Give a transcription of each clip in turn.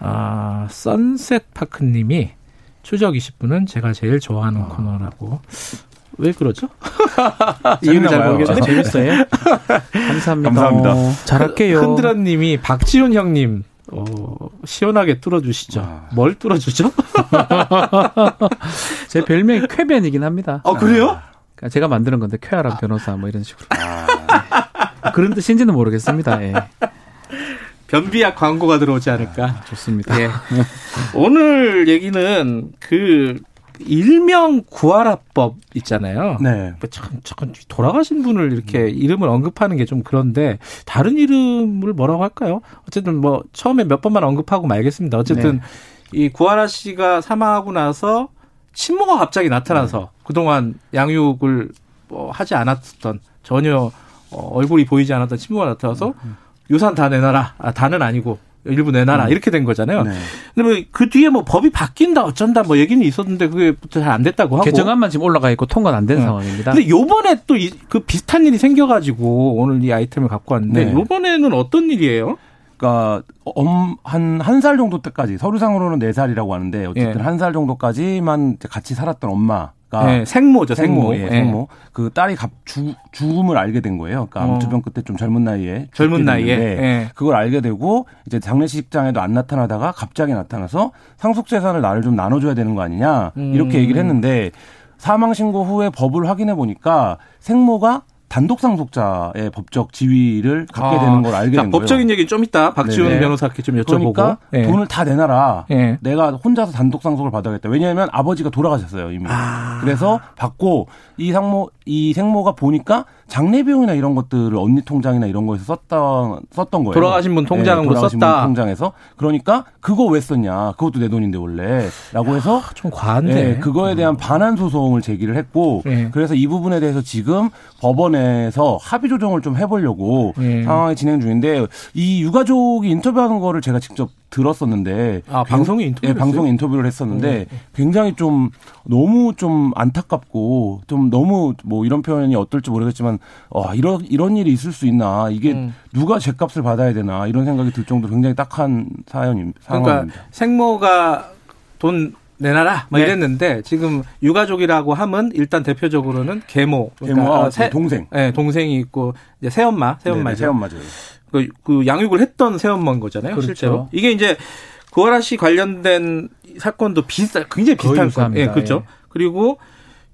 아, 선셋 파크님이 추적 20분은 제가 제일 좋아하는 아. 코너라고. 왜 그러죠? 이유는 잘 모르겠는데 재밌어요. 감사합니다. 감사합니다. 잘할게요. 흔드라님이 박지훈 형님 어, 시원하게 뚫어주시죠. 아. 뭘 뚫어주죠? 제 별명이 쾌변이긴 합니다. 아, 그래요? 그러니까 제가 만드는 건데, 쾌활한 아. 변호사, 뭐 이런 식으로. 아. 그런 뜻인지는 모르겠습니다. 예. 변비약 광고가 들어오지 않을까. 아, 좋습니다. 예. 오늘 얘기는 그 일명 구하라법 있잖아요. 네. 뭐 참, 참 돌아가신 분을 이렇게 음. 이름을 언급하는 게 좀 그런데 다른 이름을 뭐라고 할까요? 어쨌든 뭐 처음에 몇 번만 언급하고 말겠습니다. 어쨌든 네. 이 구하라 씨가 사망하고 나서 친모가 갑자기 나타나서 네. 그동안 양육을 뭐 하지 않았던 전혀 어, 얼굴이 보이지 않았던 친모가 나타나서 음. 음. 유산 다 내놔라. 아, 다는 아니고 일부 내놔라 음. 이렇게 된 거잖아요. 네. 근데 그 뒤에 뭐 법이 바뀐다 어쩐다 뭐 얘기는 있었는데 그게 잘 안 됐다고 하고 개정안만 지금 올라가 있고 통과는 안된 네. 상황입니다. 근데 요번에 또 그 비슷한 일이 생겨 가지고 오늘 이 아이템을 갖고 왔는데 네. 요번에는 어떤 일이에요? 그러니까 한한 살 정도 때까지 서류상으로는 네 살이라고 하는데 어쨌든 예. 한살 정도까지만 같이 살았던 엄마 네, 생모죠, 생모. 생모. 예, 생모. 네. 그 딸이 갑, 주, 죽음을 알게 된 거예요. 그러니까 암투병 어. 끝에 좀 젊은 나이에. 젊은 나이에. 네. 그걸 알게 되고 이제 장례식장에도 안 나타나다가 갑자기 나타나서 상속재산을 나를 좀 나눠줘야 되는 거 아니냐. 이렇게 음. 얘기를 했는데 사망신고 후에 법을 확인해 보니까 생모가 단독 상속자의 법적 지위를 갖게 아, 되는 걸 알게 자, 된 거예요. 법적인 얘기 좀 이따 박지훈 네네. 변호사께 좀 여쭤보고. 그러니까 네. 돈을 다 내놔라. 네. 내가 혼자서 단독 상속을 받아야겠다. 왜냐하면 아버지가 돌아가셨어요 이미. 아. 그래서 받고 이 상모 이 생모가 보니까 장례 비용이나 이런 것들을 언니 통장이나 이런 거에서 썼던 썼던 거예요. 돌아가신 분 통장으로 네, 돌아가신 썼다. 분 통장에서 그러니까 그거 왜 썼냐? 그것도 내 돈인데 원래라고 해서 아, 좀 과한데. 네, 그거에 대한 반환 소송을 제기를 했고 네. 그래서 이 부분에 대해서 지금 법원에서 합의 조정을 좀 해보려고 네. 상황이 진행 중인데 이 유가족이 인터뷰하는 거를 제가 직접 들었었는데 아 방송에 인터뷰 예, 방송 인터뷰를 했었는데 음. 굉장히 좀 너무 좀 안타깝고 좀 너무 뭐 이런 표현이 어떨지 모르겠지만 어 이런 이런 일이 있을 수 있나 이게 음. 누가 죄값을 받아야 되나 이런 생각이 들 정도로 굉장히 딱한 사연입니다. 그러니까 생모가 돈 내놔라 뭐 네. 이랬는데 지금 유가족이라고 하면 일단 대표적으로는 계모, 그러니까 계모 아, 새, 동생, 네, 동생이 있고 이제 새엄마, 새엄마죠. 새엄마죠. 그, 그 양육을 했던 새엄마인 거잖아요. 그렇죠. 실제로 이게 이제 구하라 씨 관련된 사건도 비슷, 굉장히 비슷한 거. 예, 그렇죠. 예. 그리고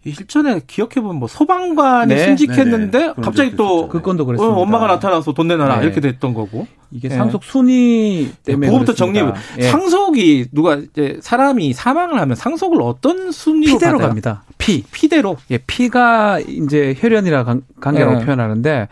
일전에 기억해보면 뭐 소방관이 네. 순직했는데 네네. 갑자기 또 그 건도 그랬습니다. 어, 엄마가 나타나서 돈 내놔라 네. 이렇게 됐던 거고 이게 네. 상속 순위 때문에 그거부터 정리 예. 상속이 누가 이제 사람이 사망을 하면 상속을 어떤 순위로 피대로 받아요? 갑니다. 피 피대로 예 피가 이제 혈연이라 관계라고 네. 표현하는데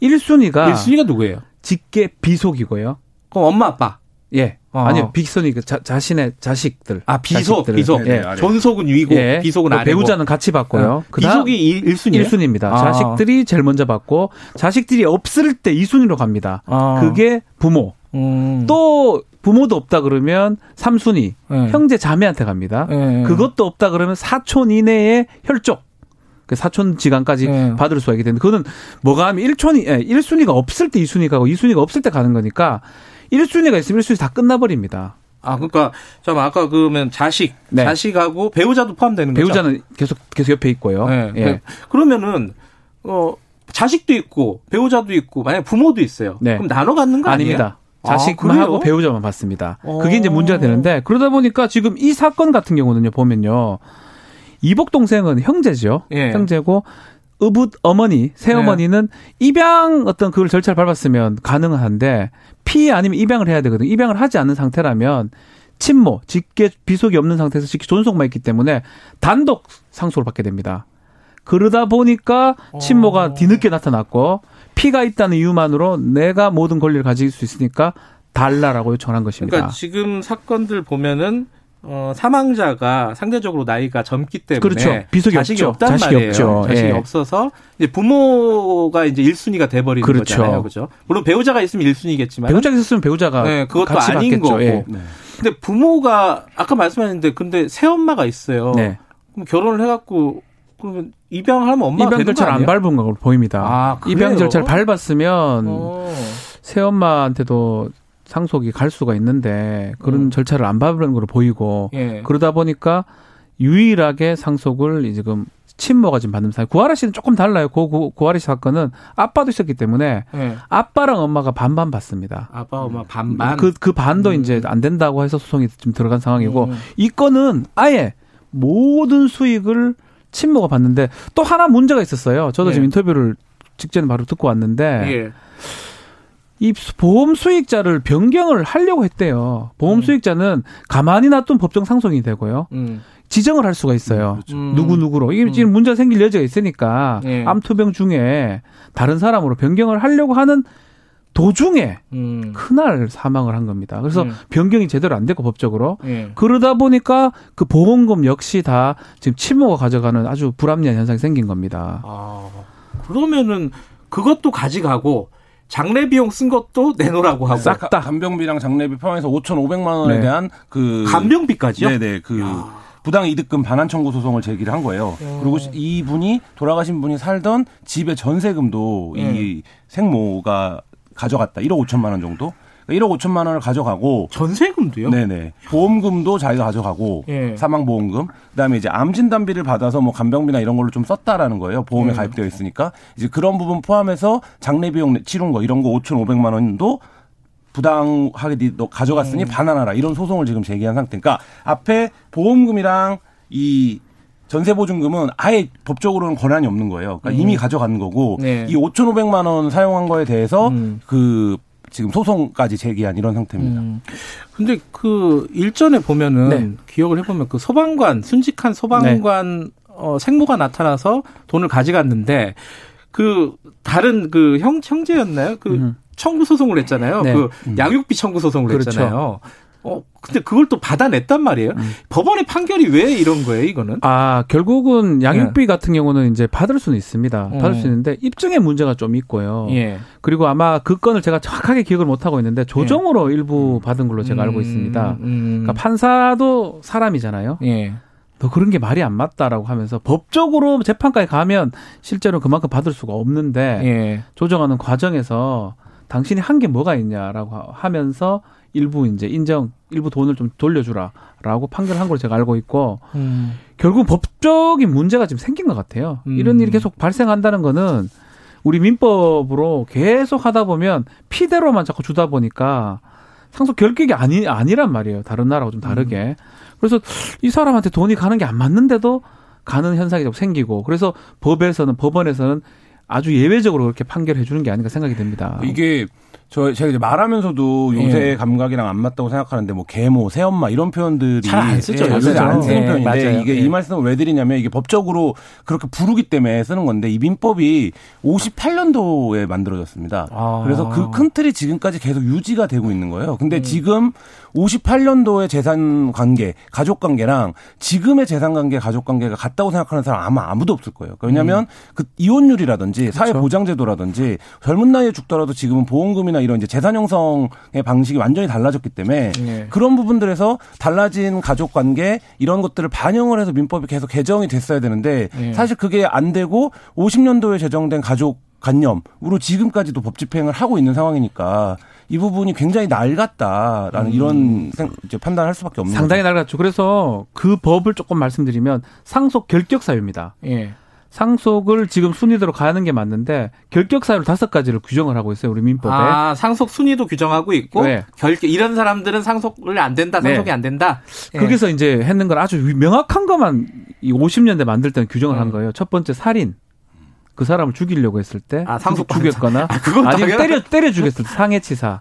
1순위가 1순위가 누구예요? 직계 비속이고요. 그럼 엄마 아빠 예. 어. 아니요, 빅선이 그 자, 자신의 자식들. 아, 비속, 비속. 예. 네, 전속은 위고, 예. 비속은 아니고. 배우자는 같이 받고요. 아, 비속이 1순위예요? 1순위입니다. 아. 자식들이 제일 먼저 받고, 자식들이 없을 때 2순위로 갑니다. 아. 그게 부모. 음. 또 부모도 없다 그러면 3순위. 네. 형제 자매한테 갑니다. 네. 그것도 없다 그러면 사촌 이내의 혈족. 그 사촌 지간까지 네. 받을 수가 있게 되는데 그거는 뭐가 하면 1촌이 예, 1순위가 없을 때 2순위 가 고 2순위가 없을 때 가는 거니까 1순위가 있으면 1순위 다 끝나버립니다. 아, 그러니까 저 아까 그러면 자식, 네. 자식하고 배우자도 포함되는 거죠. 배우자는 계속 계속 옆에 있고요. 네. 예. 그러면은 어 자식도 있고 배우자도 있고 만약 부모도 있어요. 네. 그럼 나눠 갖는 거 아니에요? 아닙니다. 자식만 아, 하고 배우자만 받습니다. 그게 이제 문제가 되는데 그러다 보니까 지금 이 사건 같은 경우는요 보면요 이복 동생은 형제죠. 예. 형제고 의붓 어머니, 새어머니는 네. 입양 어떤 그걸 절차를 밟았으면 가능한데 피 아니면 입양을 해야 되거든요. 입양을 하지 않는 상태라면 친모, 직계 비속이 없는 상태에서 직계 존속만 있기 때문에 단독 상속을 받게 됩니다. 그러다 보니까 친모가 어. 뒤늦게 나타났고 피가 있다는 이유만으로 내가 모든 권리를 가질 수 있으니까 달라라고 요청한 것입니다. 그러니까 지금 사건들 보면은 어, 사망자가 상대적으로 나이가 젊기 때문에 그렇죠. 비속이 자식이 없죠. 없단 자식이 말이에요. 없죠. 자식이 예. 없어서 이제 부모가 이제 1순위가 돼 버리는 그렇죠. 거잖아요. 그죠? 물론 배우자가 있으면 1순위겠지만 배우자가 있었으면 배우자가 네, 그것도 아닌 받겠죠. 거고. 예. 네. 근데 부모가 아까 말씀하셨는데 근데 새엄마가 있어요. 네. 그럼 결혼을 해 갖고 그러면 입양하면 엄마가 입양 절차를 안? 밟은 걸로 보입니다. 아? 입양 절차를 밟았으면 어. 새엄마한테도 상속이 갈 수가 있는데 그런 음. 절차를 안 밟은 걸로 보이고 예. 그러다 보니까 유일하게 상속을 이제 지금 친모가 지금 받는 사람. 구하라 씨는 조금 달라요. 그 구, 구하라 씨 사건은 아빠도 있었기 때문에 예. 아빠랑 엄마가 반반 받습니다. 아빠 엄마 반반 그, 그 반도 음. 이제 안 된다고 해서 소송이 지금 들어간 상황이고 음. 이 건은 아예 모든 수익을 친모가 받는데 또 하나 문제가 있었어요. 저도 예. 지금 인터뷰를 직전에 바로 듣고 왔는데 예. 이 보험 수익자를 변경을 하려고 했대요. 보험 음. 수익자는 가만히 놔둔 법정 상속이 되고요. 음. 지정을 할 수가 있어요. 음. 누구 누구로 이게 음. 지금 문제가 생길 여지가 있으니까 예. 암투병 중에 다른 사람으로 변경을 하려고 하는 도중에 음. 그날 사망을 한 겁니다. 그래서 음. 변경이 제대로 안 됐고 법적으로 예. 그러다 보니까 그 보험금 역시 다 지금 친모가 가져가는 아주 불합리한 현상이 생긴 겁니다. 아, 그러면은 그것도 가져가고 장례 비용 쓴 것도 내놓으라고 하고 싹 다. 간병비랑 장례비 포함해서 5,500만 원에 네. 대한 그 간병비까지요? 네네 그 야. 부당 이득금 반환 청구 소송을 제기를 한 거예요. 어. 그리고 이분이 돌아가신 분이 살던 집의 전세금도 네. 이 생모가 가져갔다. 1억 5천만 원 정도. 그러니까 1억 5천만 원을 가져가고 전세금도요? 네네 보험금도 자기가 가져가고 예. 사망 보험금 그다음에 이제 암 진단비를 받아서 뭐 간병비나 이런 걸로 좀 썼다라는 거예요 보험에 예. 가입되어 있으니까 이제 그런 부분 포함해서 장례 비용 치른 거 이런 거 5,500만 원도 부당하게 니- 너 가져갔으니 음. 반환하라 이런 소송을 지금 제기한 상태. 그러니까 앞에 보험금이랑 이 전세보증금은 아예 법적으로는 권한이 없는 거예요. 그러니까 음. 이미 가져간 거고 네. 이 5,500만 원 사용한 거에 대해서 음. 그 지금 소송까지 제기한 이런 상태입니다. 음. 근데 그 일전에 보면은 네. 기억을 해보면 그 소방관 순직한 소방관 어, 생모가 나타나서 돈을 가져갔는데 그 다른 그 형 형제였나요? 그 음. 청구 소송을 했잖아요. 네. 그 양육비 청구 소송을 그렇죠. 했잖아요. 어 근데 그걸 또 받아냈단 말이에요. 음. 법원의 판결이 왜 이런 거예요? 이거는? 아 결국은 양육비 같은 경우는 이제 받을 수는 있습니다. 음. 받을 수 있는데 입증의 문제가 좀 있고요. 예. 그리고 아마 그 건을 제가 정확하게 기억을 못 하고 있는데 조정으로 일부 받은 걸로 제가 알고 음, 있습니다. 음. 그러니까 판사도 사람이잖아요. 예. 너 그런 게 말이 안 맞다라고 하면서 법적으로 재판까지 가면 실제로 그만큼 받을 수가 없는데 예. 조정하는 과정에서 당신이 한 게 뭐가 있냐라고 하면서 일부 이제 인정, 일부 돈을 좀 돌려주라라고 판결한 걸 제가 알고 있고 음. 결국 법적인 문제가 지금 생긴 것 같아요. 음. 이런 일이 계속 발생한다는 거는 우리 민법으로 계속 하다 보면 피대로만 자꾸 주다 보니까 상속 결격이 아니 아니란 말이에요. 다른 나라하고 좀 다르게. 그래서 이 사람한테 돈이 가는 게 안 맞는데도 가는 현상이 좀 생기고 그래서 법에서는 법원에서는 아주 예외적으로 그렇게 판결해 주는 게 아닌가 생각이 됩니다. 이게 저 제가 이제 말하면서도 요새 예. 감각이랑 안 맞다고 생각하는데 뭐 계모, 새엄마 이런 표현들이 잘 안 쓰죠, 예, 요새 요새는. 안 쓰는 예, 표현인데 맞아요. 이게 예. 이 말씀을 왜 드리냐면 이게 법적으로 그렇게 부르기 때문에 쓰는 건데 이 민법이 58년도에 만들어졌습니다. 아. 그래서 그 큰 틀이 지금까지 계속 유지가 되고 있는 거예요. 음. 근데 지금 58년도의 재산 관계, 가족 관계랑 지금의 재산 관계, 가족 관계가 같다고 생각하는 사람 아마 아무도 없을 거예요. 왜냐하면 그 이혼율이라든지 사회 보장제도라든지 젊은 나이에 죽더라도 지금은 보험금이 나 이런 이제 재산 형성의 방식이 완전히 달라졌기 때문에 예. 그런 부분들에서 달라진 가족 관계 이런 것들을 반영을 해서 민법이 계속 개정이 됐어야 되는데 예. 사실 그게 안 되고 50년도에 제정된 가족 관념으로 지금까지도 법 집행을 하고 있는 상황이니까 이 부분이 굉장히 낡았다라는 이런 생, 이제 판단을 할 수밖에 없는 상당히 거죠. 낡았죠. 그래서 그 법을 조금 말씀드리면 상속 결격 사유입니다. 예. 상속을 지금 순위대로 가는 게 맞는데 결격 사유를 다섯 가지를 규정을 하고 있어요. 우리 민법에. 아, 상속 순위도 규정하고 있고 네. 결 이런 사람들은 상속을 안 된다. 네. 상속이 안 된다. 예. 거기서 이제 했는 건 아주 명확한 것만 이 50년대 만들 때는 규정을 한 음. 거예요. 첫 번째 살인. 그 사람을 죽이려고 했을 때 아, 상속 죽- 죽였거나 아, 당연하다. 때려 때려 죽였을 때 상해치사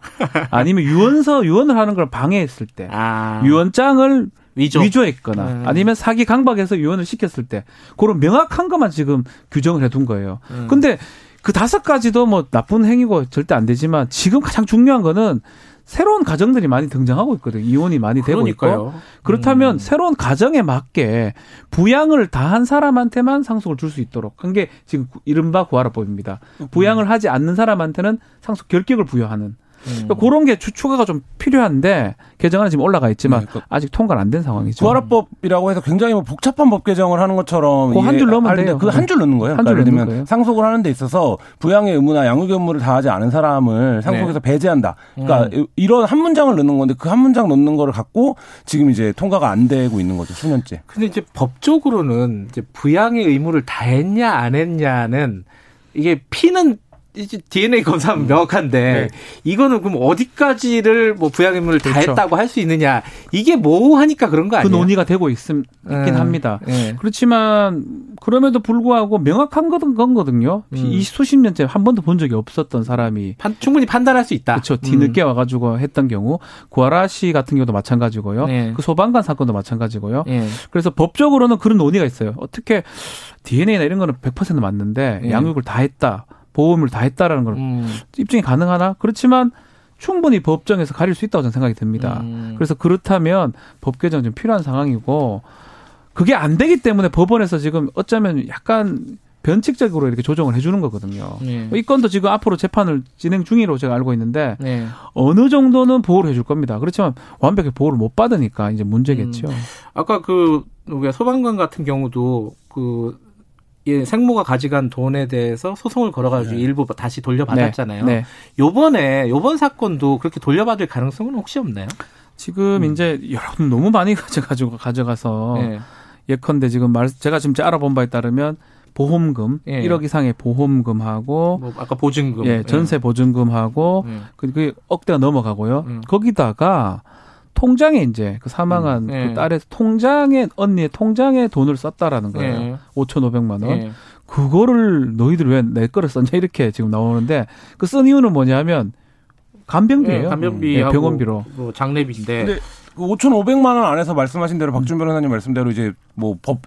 아니면 유언서 유언을 하는 걸 방해했을 때 아, 유언장을 위조. 위조했거나 음. 아니면 사기 강박해서 유언을 시켰을 때 그런 명확한 것만 지금 규정을 해둔 거예요. 음. 근데 그 다섯 가지도 뭐 나쁜 행위고 절대 안 되지만 지금 가장 중요한 거는 새로운 가정들이 많이 등장하고 있거든요. 이혼이 많이 되고 있고. 그렇다면 음. 새로운 가정에 맞게 부양을 다 한 사람한테만 상속을 줄 수 있도록 한 게 지금 이른바 구하라법입니다. 부양을 하지 않는 사람한테는 상속 결격을 부여하는 그러니까 그런 게 추가가 좀 필요한데 개정안에 지금 올라가 있지만 네, 그 아직 통과는 안 된 상황이죠. 부활법이라고 해서 굉장히 뭐 복잡한 법 개정을 하는 것처럼 그 한줄 넣으면 돼요. 그 한 줄 넣는 거예요. 한줄 그러니까 넣는 거예요. 상속을 하는 데 있어서 부양의 의무나 양육의 의무를 다하지 않은 사람을 상속에서 네. 배제한다. 그러니까 음. 이런 한 문장을 넣는 건데 그 한 문장 넣는 거를 갖고 지금 이제 통과가 안 되고 있는 거죠. 수년째. 근데 이제 법적으로는 이제 부양의 의무를 다 했냐 안 했냐는 이게 피는 DNA 검사는 음. 명확한데 네. 이거는 그럼 어디까지를 뭐 부양 의무를 그렇죠. 다 했다고 할 수 있느냐 이게 모호하니까 그런 거그 아니에요? 그 논의가 되고 있음 있긴 음. 합니다. 네. 그렇지만 그럼에도 불구하고 명확한 거거든요. 음. 이 수십 년째 한 번도 본 적이 없었던 사람이 판, 충분히 판단할 수 있다. 그렇죠. 뒤늦게 음. 와가지고 했던 경우 구하라 씨 같은 경우도 마찬가지고요. 네. 그 소방관 사건도 마찬가지고요. 네. 그래서 법적으로는 그런 논의가 있어요. 어떻게 DNA나 이런 거는 100% 맞는데 네. 양육을 다 했다. 보험을 다 했다라는 걸 음. 입증이 가능하나? 그렇지만 충분히 법정에서 가릴 수 있다고 저는 생각이 듭니다. 음. 그래서 그렇다면 법 개정 좀 필요한 상황이고 그게 안 되기 때문에 법원에서 지금 어쩌면 약간 변칙적으로 이렇게 조정을 해주는 거거든요. 네. 이 건도 지금 앞으로 재판을 진행 중이로 제가 알고 있는데 네. 어느 정도는 보호를 해줄 겁니다. 그렇지만 완벽히 보호를 못 받으니까 이제 문제겠죠. 음. 아까 그 우리가 소방관 같은 경우도 그 예, 생모가 가져간 돈에 대해서 소송을 걸어가지고 네. 일부 다시 돌려받았잖아요. 네. 네. 요번에 요번 사건도 그렇게 돌려받을 가능성은 혹시 없나요? 지금 음. 이제 여러분 너무 많이 가져가지고 가져가서 네. 예컨대 지금 말 제가 지금 알아본 바에 따르면 보험금 예. 1억 이상의 보험금하고 뭐 아까 보증금 예, 전세 예. 보증금하고 예. 그 억대가 넘어가고요. 음. 거기다가 통장에 이제 그 사망한 음, 그 예. 그 딸의 통장에 언니의 통장에 돈을 썼다라는 거예요. 예. 5,500만 원. 예. 그거를 너희들 왜 내 거를 썼냐 이렇게 지금 나오는데 그 쓴 이유는 뭐냐면 간병비예요. 예, 간병비 예, 병원비로. 뭐 장례비인데. 근데 그 5,500만 원 안에서 말씀하신 대로 박준 변호사님 말씀대로 이제 뭐 법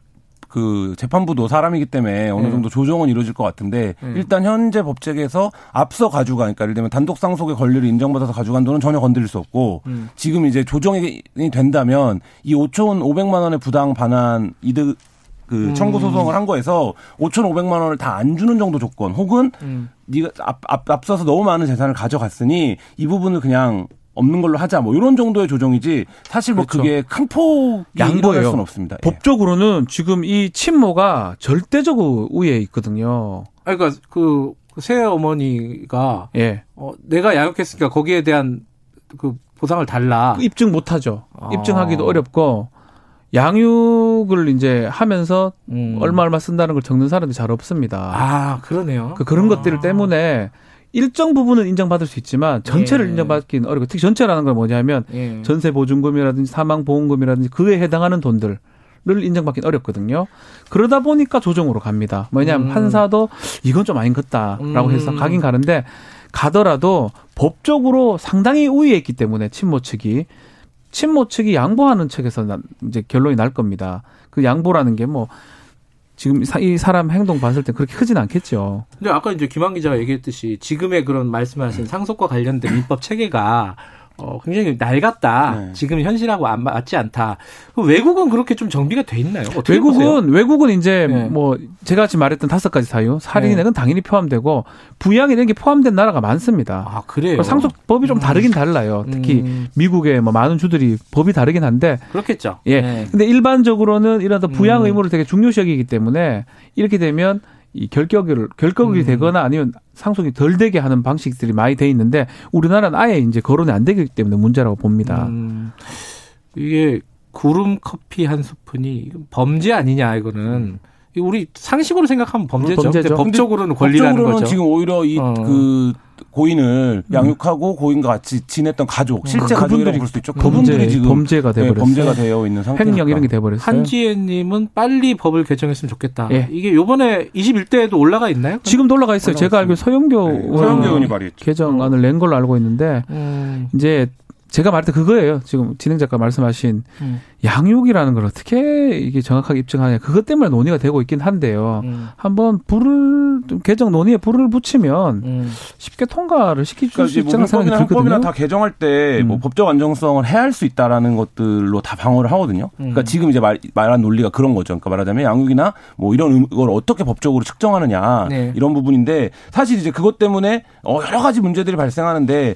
그 재판부도 사람이기 때문에 어느 네. 정도 조정은 이루어질 것 같은데 네. 일단 현재 법제에서 앞서 가져가 그러니까 예를 들면 단독 상속의 권리를 인정받아서 가져간 돈은 전혀 건드릴 수 없고 음. 지금 이제 조정이 된다면 이 5천 5백만 원의 부당 반환 이득 그 음. 청구 소송을 한 거에서 5,500만 원을 다 안 주는 정도 조건 혹은 음. 네가 앞, 앞, 앞서서 너무 많은 재산을 가져갔으니 이 부분을 그냥 없는 걸로 하자 뭐 이런 정도의 조정이지 사실 뭐 그렇죠. 그게 큰 폭이 양보할 수는 없습니다. 예. 법적으로는 지금 이 친모가 절대적 우위에 있거든요. 아 그러니까 그 새 어머니가 예. 어, 내가 양육했으니까 거기에 대한 그 보상을 달라. 그 입증 못 하죠. 아. 입증하기도 어렵고 양육을 이제 하면서 음. 얼마 얼마 쓴다는 걸 적는 사람이 잘 없습니다. 아, 그러네요. 그 그런 아. 것들 때문에 일정 부분은 인정받을 수 있지만 전체를 예. 인정받기는 어렵고 특히 전체라는 건 뭐냐면 예. 전세 보증금이라든지 사망 보험금이라든지 그에 해당하는 돈들 를 인정받기는 어렵거든요. 그러다 보니까 조정으로 갑니다. 뭐냐면 음. 판사도 이건 좀 아닌 것다라고 해서 음. 가긴 가는데 가더라도 법적으로 상당히 우위에 있기 때문에 친모 측이 친모 측이 양보하는 측에서 이제 결론이 날 겁니다. 그 양보라는 게 뭐 지금 이 사람 행동 봤을 때 그렇게 크진 않겠죠. 근데 아까 이제 김한 기자가 얘기했듯이 지금의 그런 말씀하신 상속과 관련된 민법 체계가 어, 굉장히 낡았다. 네. 지금 현실하고 안 맞지 않다. 외국은 그렇게 좀 정비가 돼 있나요? 외국은 보세요? 외국은 이제 네. 뭐 제가 지금 말했던 다섯 가지 사유, 살인액은 네. 당연히 포함되고 부양이 이런 게 포함된 나라가 많습니다. 아 그래요? 상속법이 좀 음. 다르긴 달라요. 특히 음. 미국의 뭐 많은 주들이 법이 다르긴 한데 그렇겠죠. 예. 네. 근데 일반적으로는 이런 부양 음. 의무를 되게 중요시 여기기 때문에 이렇게 되면 이 결격을 결격이 음. 되거나 아니면 상속이 덜 되게 하는 방식들이 많이 돼 있는데 우리나라는 아예 이제 거론이 안 되기 때문에 문제라고 봅니다. 음. 이게 구름 커피 한 스푼이 범죄 아니냐 이거는 우리 상식으로 생각하면 범죄죠. 범죄죠. 법적으로는 권리라는 법적으로는 거죠. 지금 오히려 이그 어. 고인을 음. 양육하고 고인과 같이 지냈던 가족, 음. 실제 그, 가족이라고 볼 수도 있죠. 그분들이 지금 범죄가 되버렸어요. 네, 범죄가 되어 있는 상태. 횡령 이런 게 돼 버렸어요. 한지혜 님은 빨리 법을 개정했으면 좋겠다. 예. 이게 요번에 21대에도 올라가 있나요? 지금도 올라가 있어요. 제가 알기로 서영교 네, 서영교 의원이 발의했죠. 개정안을 낸 걸로 알고 있는데 음. 이제 제가 말할 때 그거예요. 지금 진행 작가 말씀하신 음. 양육이라는 걸 어떻게 이게 정확하게 입증하냐. 그것 때문에 논의가 되고 있긴 한데요. 음. 한번 불을 개정 논의에 불을 붙이면 음. 쉽게 통과를 시킬 그러니까 수 있다는 생각이 들거든요. 법이나 다 개정할 때뭐 음. 법적 안정성을 해할 수 있다라는 것들로 다 방어를 하거든요. 그러니까 음. 지금 이제 말, 말한 논리가 그런 거죠. 그러니까 말하자면 양육이나 뭐 이런 걸 어떻게 법적으로 측정하느냐 네. 이런 부분인데 사실 이제 그것 때문에 어, 여러 가지 문제들이 발생하는데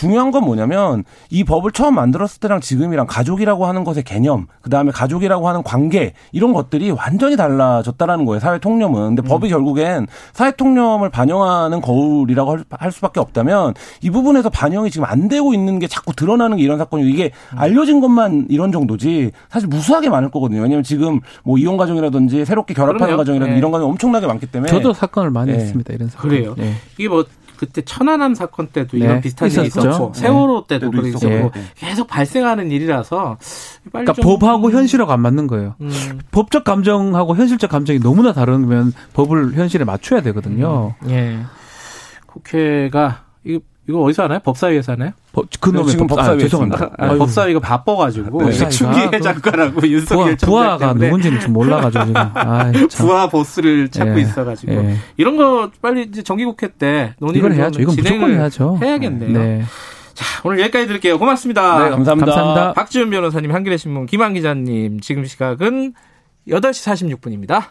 중요한 건 뭐냐면 이 법을 처음 만들었을 때랑 지금이랑 가족이라고 하는 것의 개념, 그 다음에 가족이라고 하는 관계 이런 것들이 완전히 달라졌다라는 거예요. 사회 통념은. 근데 음. 법이 결국엔 사회 통념을 반영하는 거울이라고 할 수밖에 없다면 이 부분에서 반영이 지금 안 되고 있는 게 자꾸 드러나는 게 이런 사건이 이게 음. 알려진 것만 이런 정도지 사실 무수하게 많을 거거든요. 왜냐하면 지금 뭐 이혼 가정이라든지 새롭게 결합하는 가정이라든지 네. 이런 가정 엄청나게 많기 때문에 저도 사건을 많이 네. 했습니다. 이런 사건. 그래요. 네. 이게 뭐 그때 천안함 사건 때도 네. 이런 비슷한 일이 있었고 네. 세월호 때도 그랬었고 네. 계속 발생하는 일이라서 그러니까 법하고 현실하고 안 맞는 거예요. 음. 법적 감정하고 현실적 감정이 너무나 다르면 법을 현실에 맞춰야 되거든요. 음. 예. 국회가 이거 이거 어디서 하나요? 법사위에서 하나요? 법, 그놈의 지금 법, 사위 아, 죄송합니다. 아, 법사위가 바빠가지고 네. 추기의 작가라고 윤석열 부하, 가 누군지는 좀 몰라가지고 지금 아이, 부하 보스를 찾고 예. 있어가지고 예. 이런 거 빨리 이제 정기국회 때 논의를 해야죠. 이건 무조건 해야죠. 해야겠네요. 네. 자, 오늘 여기까지 드릴게요. 고맙습니다. 네, 감사합니다. 감사합니다. 박지훈 변호사님, 한겨레 신문 김한 기자님, 지금 시각은 8시 46분입니다.